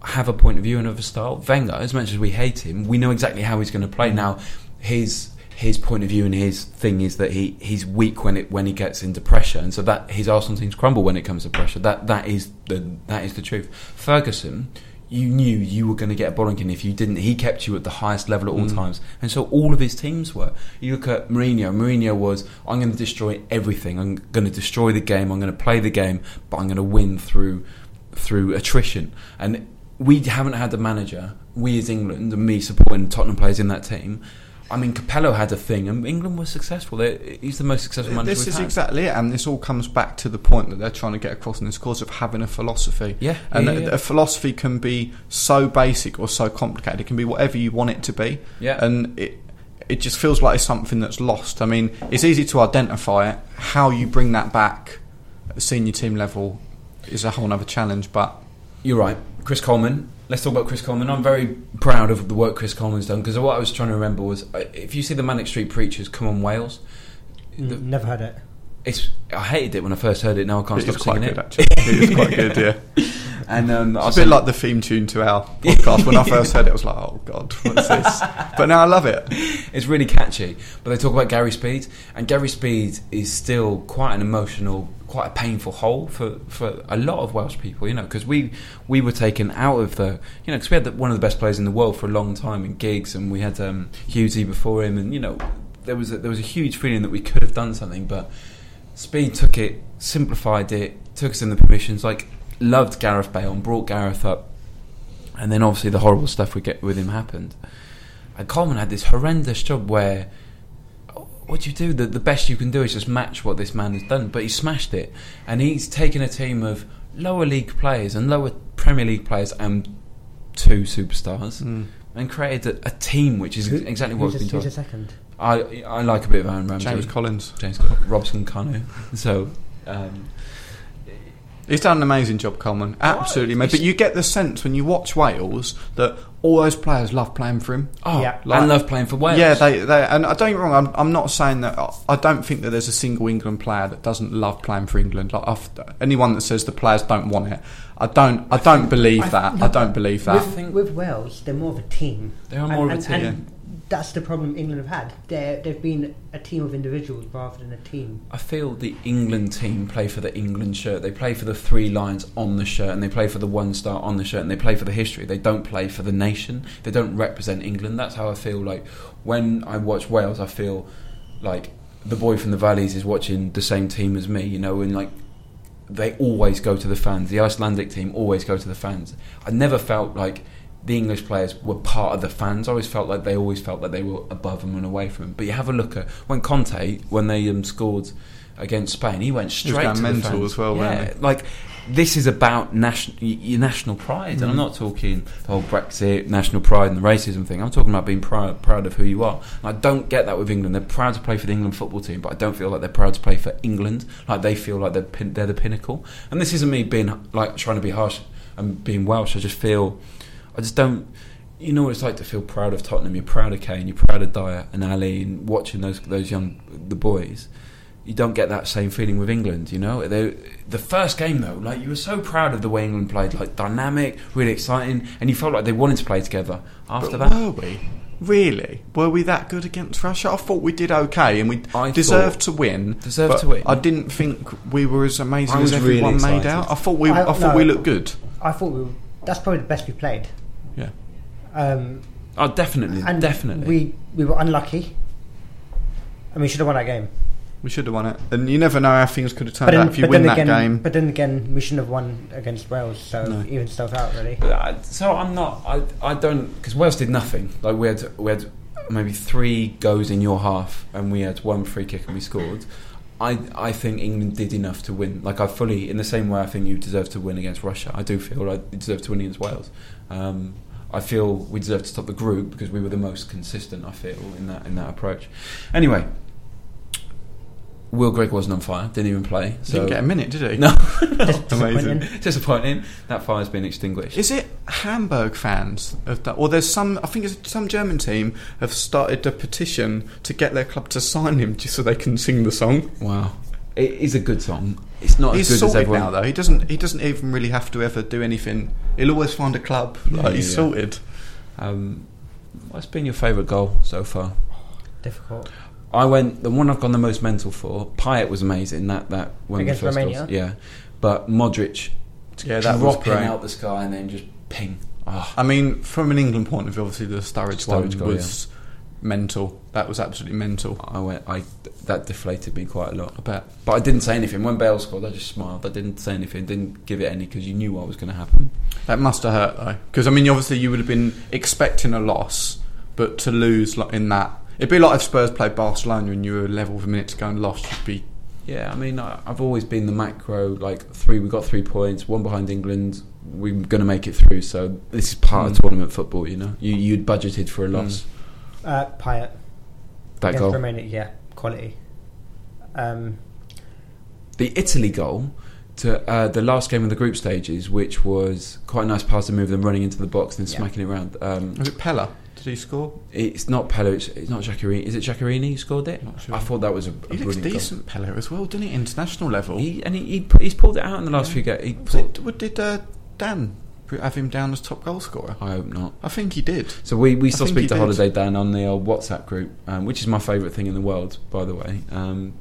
Speaker 2: have a point of view and have a style. Wenger, as much as we hate him, we know exactly how he's going to play. Mm-hmm. Now, his his point of view and his thing is that he, he's weak when it when he gets into pressure, and so that his Arsenal teams crumble when it comes to pressure. That that is the that is the truth. Ferguson, you knew you were going to get a if you didn't. He kept you at the highest level at all mm. times, and so all of his teams were. You look at Mourinho. Mourinho was, I'm going to destroy everything. I'm going to destroy the game. I'm going to play the game, but I'm going to win through through attrition. And we haven't had the manager. We as England and me supporting Tottenham players in that team. I mean, Capello had a thing, and England was successful. They, he's the most successful manager
Speaker 3: This is
Speaker 2: had.
Speaker 3: exactly it, and this all comes back to the point that they're trying to get across in this course of having a philosophy.
Speaker 2: Yeah,
Speaker 3: and
Speaker 2: yeah,
Speaker 3: a,
Speaker 2: yeah.
Speaker 3: a philosophy can be so basic or so complicated. It can be whatever you want it to be.
Speaker 2: Yeah.
Speaker 3: and it it just feels like it's something that's lost. I mean, it's easy to identify it. How you bring that back at senior team level is a whole other challenge. But
Speaker 2: You're right. Chris Coleman. Let's talk about Chris Coleman. I'm very proud of the work Chris Coleman's done because what I was trying to remember was uh, if you see the Manic Street Preachers, Come on Wales. The-
Speaker 4: Never heard it.
Speaker 2: It's I hated it when I first heard it. Now I can't
Speaker 3: it is
Speaker 2: stop
Speaker 3: quite
Speaker 2: singing
Speaker 3: good
Speaker 2: it.
Speaker 3: actually. it is quite good. [laughs] Yeah.
Speaker 2: And um,
Speaker 3: It's a bit like the theme tune to our [laughs] podcast. When I first heard it, I was like, "Oh God, what's this?" But now I love it. [laughs]
Speaker 2: it's really catchy. But they talk about Gary Speed, and Gary Speed is still quite an emotional, quite a painful hole for, for a lot of Welsh people. You know, because we we were taken out of the, you know, because we had the, one of the best players in the world for a long time in Giggs, and we had um, Hughesy before him, and you know, there was a, there was a huge feeling that we could have done something, but Speed took it, simplified it, took us in the permissions, like loved Gareth Bale and brought Gareth up, and then obviously the horrible stuff we get with him happened. And Coleman had this horrendous job where what do you do? The, the best you can do is just match what this man has done. But he smashed it, and he's taken a team of lower league players and lower Premier League players and two superstars, and created a, a team which is exactly what
Speaker 4: who's
Speaker 2: we've
Speaker 4: a,
Speaker 2: been
Speaker 4: who's a second?
Speaker 2: I I like a bit of Aaron Ramsey,
Speaker 3: James Collins.
Speaker 2: James Robson, Kanu. [laughs] So. Um,
Speaker 3: He's done an amazing job, Coleman. Absolutely, mate. But you get the sense when you watch Wales that all those players love playing for him.
Speaker 2: oh,
Speaker 4: Yeah.
Speaker 2: and love playing for Wales.
Speaker 3: Yeah, they, they and I don't get me wrong. I'm, I'm not saying that. I don't think that there's a single England player that doesn't love playing for England. Like I've, anyone that says the players don't want it, I don't. I don't believe
Speaker 4: I-
Speaker 3: that.
Speaker 4: no,
Speaker 3: I don't believe that.
Speaker 4: With, with Wales, they're more of a team.
Speaker 2: They are more of a
Speaker 4: and,
Speaker 2: team.
Speaker 4: That's the problem England have had. They're, they've been a team of individuals rather than a team.
Speaker 2: I feel the England team play for the England shirt. They play for the three lines on the shirt, and they play for the one star on the shirt, and they play for the history. They don't play for the nation. They don't represent England. That's how I feel. Like when I watch Wales, I feel like the boy from the valleys is watching the same team as me. You know, and like they always go to the fans. The Icelandic team always go to the fans. I never felt like the English players were part of the fans. I always felt like they always felt like they were above them and away from them. But you have a look at when Conte, when they um, scored against Spain, he went straight
Speaker 3: going
Speaker 2: to the
Speaker 3: mental
Speaker 2: fans.
Speaker 3: as well,
Speaker 2: Yeah, like this is about national your national pride, and I'm not talking the whole Brexit, national pride, and the racism thing. I'm talking about being proud, proud of who you are. And I don't get that with England. They're proud to play for the England football team, but I don't feel like they're proud to play for England. Like they feel like they're pin- they're the pinnacle. And this isn't me being like trying to be harsh and being Welsh. I just feel, I just don't. You know what it's like to feel proud of Tottenham. You're proud of Kane. You're proud of Dier and Alli, and watching those those young the boys you don't get that same feeling with England. You know, they, the first game though, like you were so proud of the way England played, like dynamic, really exciting, and you felt like they wanted to play together. After
Speaker 3: But
Speaker 2: that,
Speaker 3: were we really? Were we that good against Russia? I thought we did okay, and we
Speaker 2: I
Speaker 3: deserved to win.
Speaker 2: Deserved to win.
Speaker 3: I didn't think we were as amazing as
Speaker 2: was really
Speaker 3: everyone made out. I thought we. I,
Speaker 4: I-
Speaker 3: thought
Speaker 4: no.
Speaker 3: we looked good.
Speaker 4: I thought we were, that's probably the best we played.
Speaker 3: Yeah.
Speaker 4: Um,
Speaker 2: oh, definitely,
Speaker 4: and
Speaker 2: definitely.
Speaker 4: we we were unlucky. And we should have won that game.
Speaker 3: We should have won it, and you never know how things could have turned
Speaker 4: But then,
Speaker 3: out if you win that
Speaker 4: again,
Speaker 3: game.
Speaker 4: but then again, we shouldn't have won against Wales. So
Speaker 3: No.
Speaker 4: even stuff out really.
Speaker 2: I- so I'm not. I I don't because Wales did nothing. Like we had we had maybe three goes in your half, and we had one free kick and we scored. I I think England did enough to win. Like I fully, in the same way, I think you deserve to win against Russia. I do feel like you deserve to win against Wales. Um, I feel we deserve to top the group because we were the most consistent. I feel in that in that approach. Anyway, Will Grigg wasn't on fire. Didn't even play. So
Speaker 3: Didn't get a minute, did he? [laughs]
Speaker 2: No, [laughs]
Speaker 4: Disappointing.
Speaker 2: disappointing. That fire's been extinguished.
Speaker 3: Is it Hamburg fans of that, or there's some? I think it's some German team have started a petition to get their club to sign him just so they can sing the song.
Speaker 2: Wow, it is a good song. It's not
Speaker 3: He's
Speaker 2: as good as
Speaker 3: sorted
Speaker 2: everyone.
Speaker 3: now, though. He doesn't. He doesn't even really have to ever do anything. He'll always find a club.
Speaker 2: Yeah,
Speaker 3: he's
Speaker 2: yeah.
Speaker 3: sorted.
Speaker 2: Um, what's been your favourite goal so far?
Speaker 4: Difficult.
Speaker 2: I went the one I've gone the most mental for. Payet was amazing. That that one
Speaker 4: Against
Speaker 2: the first
Speaker 4: Romania?
Speaker 2: goals. Yeah, but Modric,
Speaker 3: Yeah, that was
Speaker 2: dropping
Speaker 3: great.
Speaker 2: out the sky and then just ping. Oh,
Speaker 3: I mean, from an England point of view, obviously the Sturridge,
Speaker 2: Sturridge
Speaker 3: one
Speaker 2: goal,
Speaker 3: was mental. That was absolutely mental.
Speaker 2: I went. I that deflated me quite a lot.
Speaker 3: I bet.
Speaker 2: But I didn't say anything when Bale scored. I just smiled. I didn't say anything. Didn't give it any because you knew what was going to happen.
Speaker 3: That must have hurt though, because I mean, obviously you would have been expecting a loss, but to lose like in that, it'd be like if Spurs played Barcelona and you were level with a minute to go and lost. You'd be
Speaker 2: Yeah, I mean, I, I've always been the macro. Like three, we got three points, one behind England. We're going to make it through. So this is part
Speaker 3: Mm.
Speaker 2: of tournament football. You know, you you'd budgeted for a loss.
Speaker 4: Uh, Payet.
Speaker 2: That
Speaker 4: against
Speaker 2: goal,
Speaker 4: Romania, yeah, quality. Um,
Speaker 2: the Italy goal to uh, the last game of the group stages, which was quite a nice pass to move them running into the box and
Speaker 4: Yeah.
Speaker 2: smacking it around. Um,
Speaker 3: was it Pellè? Did he score?
Speaker 2: it's not Pellè. It's, it's not Giaccherini. Is it Giaccherini who scored it?
Speaker 3: Not sure.
Speaker 2: I thought that was a, a
Speaker 3: He looks
Speaker 2: brilliant goal.
Speaker 3: decent, Pellè as well, didn't he? International level.
Speaker 2: He, and he, he he's pulled it out in the last
Speaker 3: Yeah.
Speaker 2: few games. He
Speaker 3: Was
Speaker 2: pulled,
Speaker 3: it, did uh, Dan have him down as top goal scorer?
Speaker 2: I hope not.
Speaker 3: I think he did.
Speaker 2: So we, we still speak
Speaker 3: he
Speaker 2: to
Speaker 3: did.
Speaker 2: Holiday Dan on the old WhatsApp group, um, which is my favourite thing in the world, by the way. Um,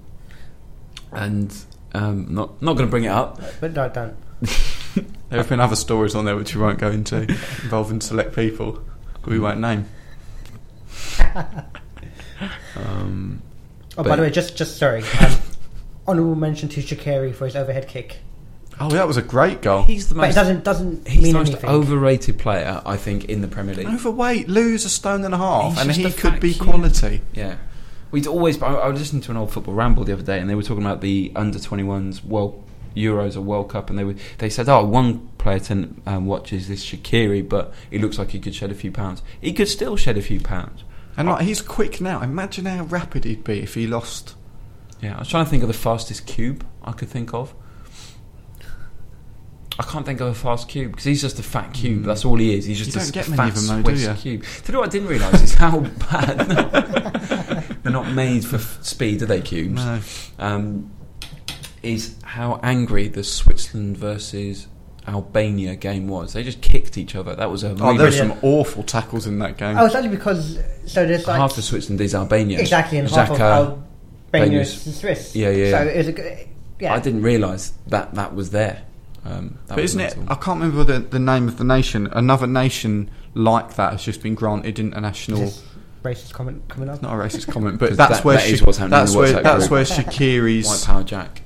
Speaker 2: and um, not not going to bring it up.
Speaker 4: But no, don't. [laughs]
Speaker 3: There have been other stories on there which we won't go into [laughs] involving select people we won't name. [laughs]
Speaker 2: Um,
Speaker 4: Oh, by the way, just just sorry. Um, honorable mention to Shaqiri for his overhead kick.
Speaker 3: Oh, that was a great goal.
Speaker 2: he's the
Speaker 4: But it
Speaker 2: most
Speaker 4: doesn't doesn't
Speaker 2: he's
Speaker 4: mean
Speaker 2: the most
Speaker 4: anything.
Speaker 2: overrated player, I think, in the Premier League.
Speaker 3: Overweight, lose a stone and a half,
Speaker 2: He's
Speaker 3: and
Speaker 2: just
Speaker 3: he
Speaker 2: a
Speaker 3: could be
Speaker 2: vacuum.
Speaker 3: quality.
Speaker 2: Yeah. We'd always. I, I was listening to an old football ramble the other day, and they were talking about the under 21s World Euros or World Cup, and they were they said, "Oh, one player to um, watch is this Shaqiri, but he looks like he could shed a few pounds. He could still shed a few pounds."
Speaker 3: And like he's quick now. Imagine how rapid he'd be if he lost.
Speaker 2: Yeah, I was trying to think of the fastest cube I could think of. I can't think of a fast cube because he's just a fat cube. That's all he is. He's just.
Speaker 3: You
Speaker 2: a
Speaker 3: don't get
Speaker 2: s-
Speaker 3: many
Speaker 2: fat
Speaker 3: of them though, do
Speaker 2: Swiss
Speaker 3: you?
Speaker 2: cube. Do you know what I didn't realise is how [laughs] bad they're not made for f- speed, are they? Cubes.
Speaker 3: No.
Speaker 2: um, is how angry the Switzerland versus Albania game was. They just kicked each other. That was a
Speaker 3: Oh, there were
Speaker 2: really-
Speaker 3: some awful tackles in that game.
Speaker 4: Oh, it's only because so there's like
Speaker 2: half of Switzerland is Albania.
Speaker 4: exactly and half of Albania is Swiss.
Speaker 2: Yeah, yeah,
Speaker 4: So
Speaker 2: yeah.
Speaker 4: it was a good. Yeah,
Speaker 2: I didn't realise that that was there. Um,
Speaker 3: but isn't it? I can't remember the, the name of the nation. Another nation like that has just been granted international.
Speaker 4: Is this racist comment coming up.
Speaker 3: Not a racist [laughs] comment, but that's
Speaker 2: that-
Speaker 3: where
Speaker 2: that is
Speaker 3: Sha-
Speaker 2: what's happening
Speaker 3: that's where
Speaker 2: WhatsApp
Speaker 3: that's
Speaker 2: group.
Speaker 3: where
Speaker 2: White Power Jack.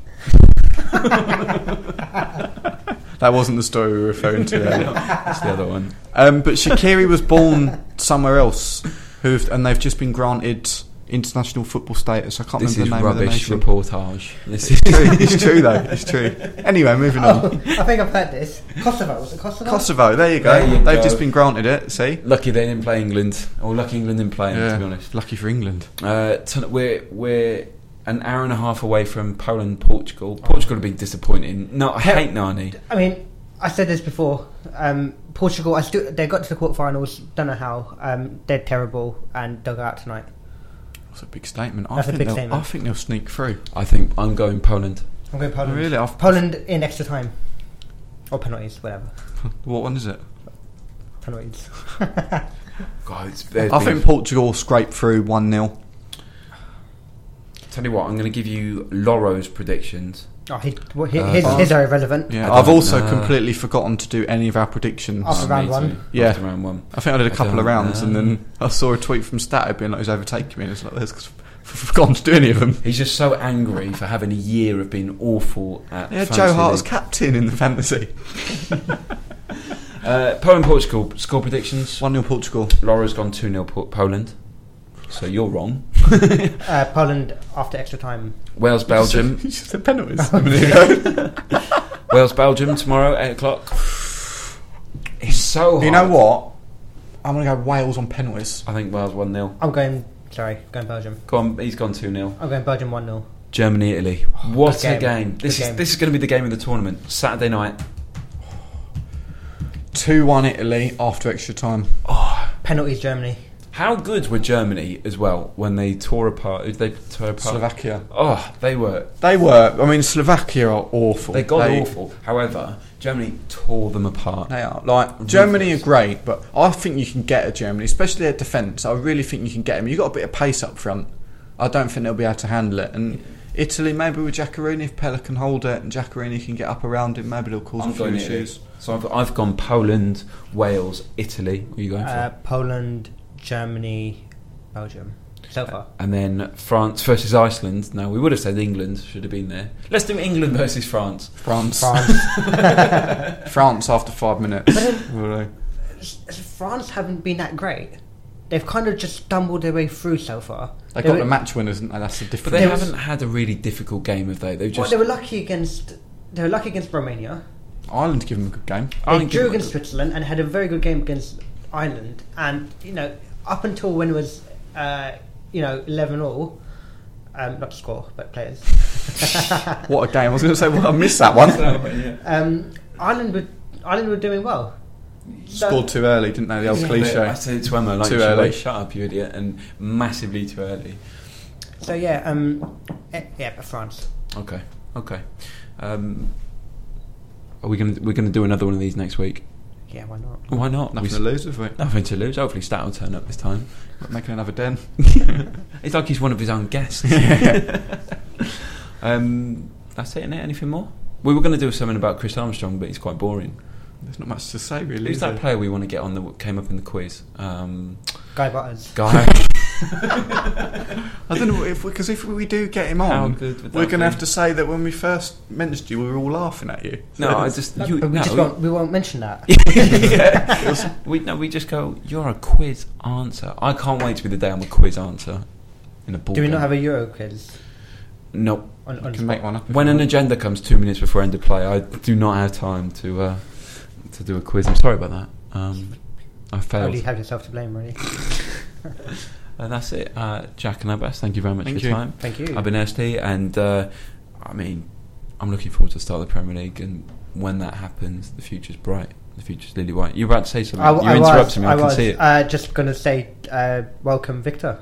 Speaker 2: [laughs]
Speaker 3: That wasn't the story we were referring to. earlier. [laughs]
Speaker 2: That's the other one.
Speaker 3: Um, but Shaqiri was born somewhere else, who've, and they've just been granted international football status. I can't
Speaker 2: This
Speaker 3: remember the name of the
Speaker 2: rubbish
Speaker 3: nation.
Speaker 2: reportage. This is
Speaker 3: True, [laughs] it's true though. It's true. Anyway, moving
Speaker 4: Oh,
Speaker 3: on.
Speaker 4: I think I've heard this. Kosovo was it Kosovo?
Speaker 3: Kosovo. There you go.
Speaker 2: There you
Speaker 3: They've
Speaker 2: go.
Speaker 3: just been granted it. See.
Speaker 2: lucky they didn't play England, or lucky England didn't play. 'em,
Speaker 3: Yeah.
Speaker 2: To be honest,
Speaker 3: Lucky for England.
Speaker 2: uh, ton- we're we're an hour and a half away from Poland, Portugal. Portugal have been disappointing. No, I
Speaker 4: Hell-
Speaker 2: hate Nani.
Speaker 4: I mean, I said this before. Um, Portugal, I still they got to the quarterfinals. Don't know how. Um, they're terrible and they'll go out tonight.
Speaker 3: That's a big statement. I
Speaker 4: That's a
Speaker 3: think
Speaker 4: big
Speaker 3: they'll,
Speaker 4: statement.
Speaker 3: I think they'll sneak through.
Speaker 2: I think I'm going Poland.
Speaker 4: I'm going Poland.
Speaker 3: Really? I've,
Speaker 4: Poland in extra time or penalties, whatever. [laughs]
Speaker 3: what one is it?
Speaker 4: Penalties. [laughs]
Speaker 2: God, it's, there's
Speaker 3: I
Speaker 2: been-
Speaker 3: think Portugal will scrape through one 0
Speaker 2: Tell you what, I'm going to give you Loro's predictions.
Speaker 4: Oh, his, well, his,
Speaker 2: Uh,
Speaker 4: his, his are irrelevant.
Speaker 3: Yeah,
Speaker 2: I
Speaker 3: I've also
Speaker 2: know.
Speaker 3: completely forgotten to do any of our predictions.
Speaker 4: After round one?
Speaker 3: Yeah.
Speaker 2: After round one.
Speaker 3: I think I did a
Speaker 2: I
Speaker 3: couple of
Speaker 2: don't
Speaker 3: rounds, and then I saw a tweet from Stat being like he's overtaking me, and it's like there's because I've forgotten to do any of them.
Speaker 2: He's just so angry for having a year of being awful at.
Speaker 3: Yeah,
Speaker 2: fantasy
Speaker 3: Joe Hart was captain in the fantasy. [laughs]
Speaker 2: Uh, Poland, Portugal score predictions.
Speaker 3: One 0 Portugal.
Speaker 2: Laura's gone two 0 Poland, so you're wrong. [laughs]
Speaker 4: Uh, Poland after extra time.
Speaker 2: Wales, Belgium. [laughs]
Speaker 3: You just said penalties. a minute ago. [laughs]
Speaker 2: Wales, Belgium tomorrow, eight o'clock. It's so hard.
Speaker 3: you know what? I'm gonna go Wales on penalties.
Speaker 2: I think Wales one 0
Speaker 4: I'm going. Sorry, going Belgium.
Speaker 2: Go on, he's gone two 0
Speaker 4: I'm going Belgium one 0
Speaker 2: Germany, Italy. What
Speaker 4: good
Speaker 2: a
Speaker 4: game.
Speaker 2: game! This
Speaker 4: Good
Speaker 2: is
Speaker 4: game.
Speaker 2: this is going to be the game of the tournament. Saturday night.
Speaker 3: Two one Italy after extra time. Oh.
Speaker 4: Penalties Germany.
Speaker 2: How good were Germany as well when they tore apart? They tore apart.
Speaker 3: Slovakia.
Speaker 2: Oh, they were
Speaker 3: They were. I mean, Slovakia are awful.
Speaker 2: they got awful. However, Germany tore them apart.
Speaker 3: They are like Germany are great, but I think you can get a Germany, especially their defence. I really think you can get them. You have got a bit of pace up front. I don't think they'll be able to handle it. And Italy, maybe with Giaccherini, if Pellè can hold it and Giaccherini can get up around it, maybe they'll cause
Speaker 2: I'm
Speaker 3: a few issues.
Speaker 2: So I've, I've gone Poland, Wales, Italy. What are you going for?
Speaker 4: Uh, Poland, Germany, Belgium. So uh, far.
Speaker 2: and then France versus Iceland. Now we would have said England should have been there. Let's do England versus France.
Speaker 3: France,
Speaker 4: France. [laughs]
Speaker 3: France after five minutes. Really.
Speaker 4: France haven't been that great. They've kind of just stumbled their way through so far.
Speaker 3: They
Speaker 4: They
Speaker 3: got
Speaker 4: were-
Speaker 3: the match winners, and that's the
Speaker 2: But
Speaker 3: difference.
Speaker 2: they haven't had a really difficult game, have they? They've
Speaker 4: Well,
Speaker 2: just.
Speaker 4: they were lucky against. They were lucky against Romania.
Speaker 3: Ireland gave them a good game.
Speaker 4: They
Speaker 2: think
Speaker 4: drew against Switzerland and had a very good game against Ireland. And you know, up until when it was, uh, you know, eleven all, um, not score but players. [laughs]
Speaker 3: What a game! I was going to say, well, I missed that one.
Speaker 4: um, Ireland were Ireland were doing well. So-
Speaker 3: Scored too early, didn't they? The old
Speaker 4: Yeah.
Speaker 2: I
Speaker 3: cliche.
Speaker 2: said it to Emma, like,
Speaker 3: Too early.
Speaker 2: went, shut up, you idiot, and massively too early.
Speaker 4: So yeah, um, eh, yeah, but France.
Speaker 2: Okay, okay. Um, Are we going? to We're going to do another one of these next week.
Speaker 4: Yeah, why not?
Speaker 2: Why not?
Speaker 3: Nothing
Speaker 2: We-
Speaker 3: to lose, have we?
Speaker 2: Nothing to lose. Hopefully, Stat will turn up this time.
Speaker 3: Making another den. [laughs]
Speaker 2: It's like he's one of his own guests. [laughs] um, that's it. Anything more? We were going to do something about Chris Armstrong, but he's quite boring.
Speaker 3: There's not much to say, really.
Speaker 2: Who's that player we want to get on that came up in the quiz? Um,
Speaker 4: Guy Butters.
Speaker 2: guy. [laughs] [laughs]
Speaker 3: I don't know if because if we do get him on, we're going to have to say that when we first mentioned you, we were all laughing at you.
Speaker 2: no, I just
Speaker 4: No,
Speaker 2: you,
Speaker 4: but we
Speaker 2: no,
Speaker 4: just won't, we won't mention that. [laughs]
Speaker 2: yeah. [laughs] we no, we just go. You're a quiz answer. I can't wait to be the day I'm a quiz answer in a ball.
Speaker 4: Do we
Speaker 2: game.
Speaker 4: not have a Euro quiz?
Speaker 2: Nope.
Speaker 4: On,
Speaker 3: You
Speaker 4: on
Speaker 3: can make one up.
Speaker 2: When an
Speaker 3: want.
Speaker 2: agenda comes two minutes before end of play, I do not have time to uh, to do a quiz. I'm sorry about that. Um, I failed.
Speaker 4: Only have yourself to blame, really.
Speaker 2: Uh, that's it. Uh, Jack and Abbas, thank you very much
Speaker 3: Thank
Speaker 2: for your time.
Speaker 4: Thank you.
Speaker 2: I've been Esty, and uh, I mean, I'm looking forward to the start of the Premier League, and when that happens, the future's bright. The future's lily white. You're about to say something.
Speaker 4: I,
Speaker 2: you
Speaker 4: I
Speaker 2: interrupted
Speaker 4: was,
Speaker 2: me. I,
Speaker 4: I
Speaker 2: can
Speaker 4: was
Speaker 2: see it.
Speaker 4: Uh, just going to say, uh, welcome, Victor.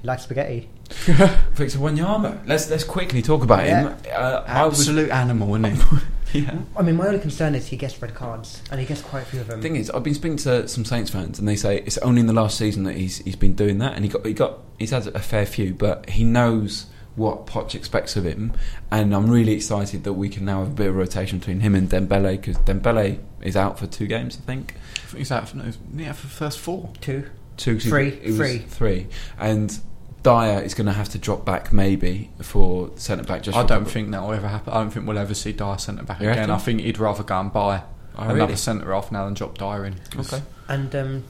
Speaker 4: He likes spaghetti. [laughs]
Speaker 2: Victor Wanyama. Let's let's quickly talk about him. Uh, I was,
Speaker 3: Absolute animal, isn't he? [laughs]
Speaker 2: yeah.
Speaker 4: I mean, my only concern is he gets red cards, and he gets quite a few of them.
Speaker 2: The thing is, I've been speaking to some Saints fans, and they say it's only in the last season that he's he's been doing that, and he got he got he's had a fair few, but he knows what Poch expects of him, and I'm really excited that we can now have a bit of rotation between him and Dembele because Dembele is out for two games, I think.
Speaker 3: I think he's out for, no, yeah, for the first four.
Speaker 4: Two.
Speaker 2: Two, two-
Speaker 4: Three,
Speaker 2: it was
Speaker 4: three.
Speaker 2: three, and Dier is going to have to drop back maybe for centre back. Just
Speaker 3: I don't
Speaker 2: couple-
Speaker 3: think that will ever happen. I don't think we'll ever see Dier centre back
Speaker 2: You
Speaker 3: again.
Speaker 2: reckon?
Speaker 3: I think he'd rather go and buy
Speaker 2: Oh,
Speaker 3: another
Speaker 2: really?
Speaker 3: centre off now than drop Dier in.
Speaker 2: Okay.
Speaker 4: And um,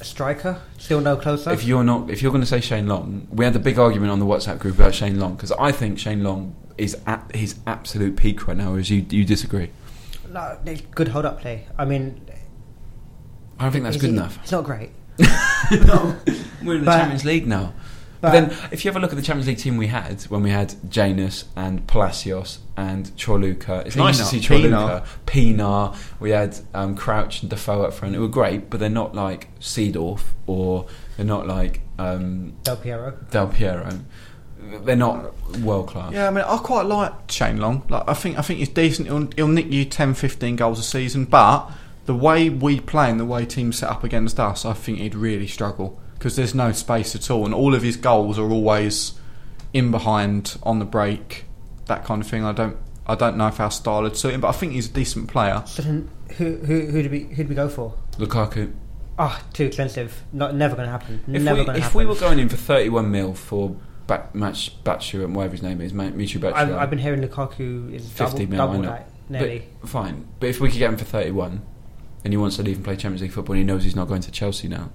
Speaker 4: a striker, still no closer.
Speaker 2: If you're not, if you're going to say Shane Long, we had a big argument on the WhatsApp group about Shane Long because I think Shane Long is at his absolute peak right now. Whereas you, you disagree.
Speaker 4: no, good hold up play. I mean,
Speaker 2: I don't think that's good
Speaker 4: he-
Speaker 2: enough.
Speaker 4: It's not great.
Speaker 2: no, [laughs] we're in the
Speaker 4: But-
Speaker 2: Champions League now. But,
Speaker 4: But,
Speaker 2: then, if you have a look at the Champions League team we had when we had Jenas and Palacios and Corluka, it's nice to see
Speaker 3: Pienaar.
Speaker 2: Corluka, Pienaar. We had um, Crouch and Defoe up front. It were great, but they're not like Seedorf or they're not like um,
Speaker 4: Del Piero.
Speaker 2: Del Piero. They're not world class.
Speaker 3: Yeah, I mean, I quite like Shane Long. Like, I think I think he's decent. He'll, he'll nick you 10, 15 goals a season, but the way we play and the way teams set up against us, I think he'd really struggle because there's no space at all, and all of his goals are always in behind on the break, that kind of thing. I don't I don't know if our style would suit him, but I think he's a decent player.
Speaker 4: So then, who who who do we who do we go for?
Speaker 2: Lukaku.
Speaker 4: Ah, too expensive. Not never going to happen.
Speaker 2: If,
Speaker 4: never going to happen.
Speaker 2: if we were going in for 31 mil for Bat, Match Batshu and whatever his name is, Ma- Michy Batshu,
Speaker 4: I've, I've been hearing Lukaku is
Speaker 2: 50
Speaker 4: double,
Speaker 2: mil, I
Speaker 4: double that nearly.
Speaker 2: But, fine. But if we could get him for 31 and he wants to leave and play Champions League football and he knows he's not going to Chelsea now,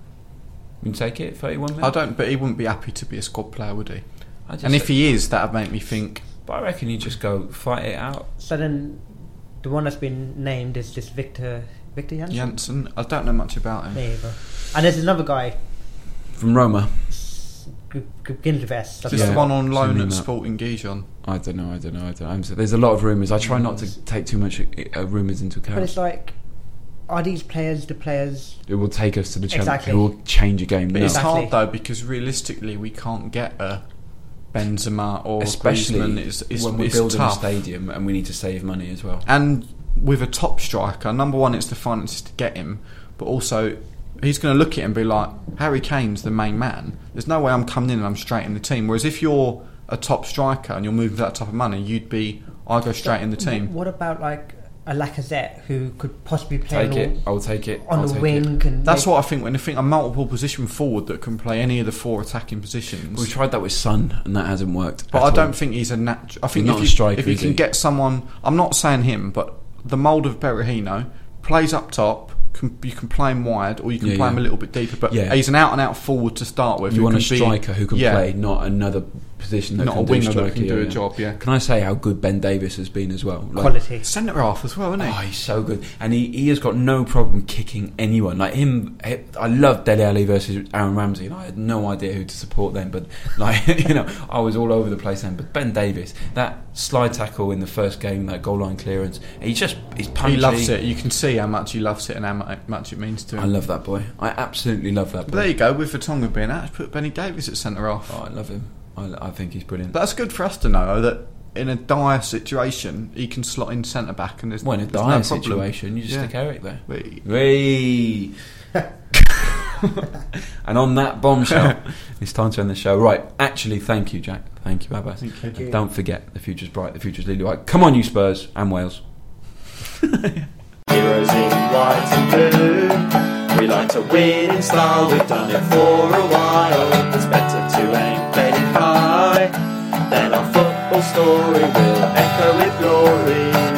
Speaker 2: we can take it, 31 mil?
Speaker 3: I don't, but he wouldn't be happy to be a squad player, would he?
Speaker 2: Just
Speaker 3: And if he is, that'd make me think.
Speaker 2: But I reckon you just go fight it out.
Speaker 4: So then, the one that's been named is this Victor Victor Janssen.
Speaker 3: Janssen, I don't know much about him.
Speaker 4: There you. And there's another guy,
Speaker 2: From Roma.
Speaker 4: G- G- Gintervest.
Speaker 3: Just
Speaker 2: Yeah.
Speaker 3: the one on loan at. Sporting Gijon.
Speaker 2: I don't know, I don't know, I don't know. There's a lot of rumours. I try not to take too much uh, rumours into account.
Speaker 4: But it's
Speaker 2: account.
Speaker 4: like, are these players the players?
Speaker 2: It will take us to the Champions
Speaker 4: Exactly.
Speaker 2: It will change a game.
Speaker 3: But
Speaker 2: no.
Speaker 3: it's
Speaker 4: Exactly.
Speaker 3: hard though because realistically we can't get a Benzema or
Speaker 2: Especially
Speaker 3: Griezmann. It's, it's,
Speaker 2: when we're
Speaker 3: it's
Speaker 2: building
Speaker 3: tough.
Speaker 2: a stadium and we need to save money as well.
Speaker 3: And with a top striker, number one, it's the finances to get him, but also he's going to look at it and be like, Harry Kane's the main man. There's no way I'm coming in and I'm straight in the team. Whereas if you're a top striker and you're moving for that type of money, you'd be, I go straight in the team.
Speaker 4: What about like a Lacazette who could possibly play
Speaker 2: Take
Speaker 4: on,
Speaker 2: it.
Speaker 4: the-
Speaker 2: I'll take it.
Speaker 4: on
Speaker 2: I'll
Speaker 4: the wing?
Speaker 2: It.
Speaker 4: And
Speaker 3: That's
Speaker 4: make-
Speaker 3: what I think when I think a multiple position forward that can play any of the four attacking positions.
Speaker 2: We tried that with Son and that hasn't worked.
Speaker 3: But
Speaker 2: at
Speaker 3: I
Speaker 2: all.
Speaker 3: don't think he's a natural. I think
Speaker 2: He's
Speaker 3: if
Speaker 2: not a
Speaker 3: you,
Speaker 2: striker,
Speaker 3: if you can
Speaker 2: he?
Speaker 3: get someone, I'm not saying him, but the mould of Berahino plays up top. Can, you can play him wide, or you can
Speaker 2: Yeah,
Speaker 3: play him a little bit deeper. But
Speaker 2: Yeah.
Speaker 3: he's an out and out forward to start with.
Speaker 2: You want a
Speaker 3: can be-
Speaker 2: striker who can
Speaker 3: yeah,
Speaker 2: play, not another position that
Speaker 3: not
Speaker 2: can
Speaker 3: a
Speaker 2: do
Speaker 3: winger that can do
Speaker 2: yeah,
Speaker 3: a
Speaker 2: yeah.
Speaker 3: job. Yeah,
Speaker 2: Can I say how good Ben Davies has been as well? Like,
Speaker 4: quality.
Speaker 3: centre half as well, isn't he?
Speaker 2: Oh, he's so good, and he, he has got no problem kicking anyone. Like him, I love Dele Alli versus Aaron Ramsey, and I had no idea who to support then. But [laughs] like you know, I was all over the place then. But Ben Davies, that slide tackle in the first game, that goal line clearance, he just he's punchy.
Speaker 3: he loves it. You can see how much he loves it and how much it means to him.
Speaker 2: I love that boy. I absolutely love that
Speaker 3: But
Speaker 2: boy.
Speaker 3: there you go. With Vertonghen being out, put Benny Davies at centre half.
Speaker 2: Oh, I love him. I, I think he's brilliant.
Speaker 3: But that's good for us to know though, that in a dire situation, he can slot in centre back, and there's
Speaker 2: Well, in a
Speaker 3: there's
Speaker 2: dire
Speaker 3: no problem.
Speaker 2: situation, you just
Speaker 3: Yeah.
Speaker 2: stick Eric there.
Speaker 3: We-
Speaker 2: Whee! [laughs] and on that bombshell, [laughs] it's time to end the show. Right, actually, thank you, Jack. Thank you, Abbas.
Speaker 3: Thank you.
Speaker 4: Thank you.
Speaker 2: Don't forget, the future's bright, the future's lily white. Come on, you Spurs and Wales. [laughs]
Speaker 1: Heroes in white and blue like to win in style, we've done it for a while. It's better to aim very high, then our football story will echo with glory.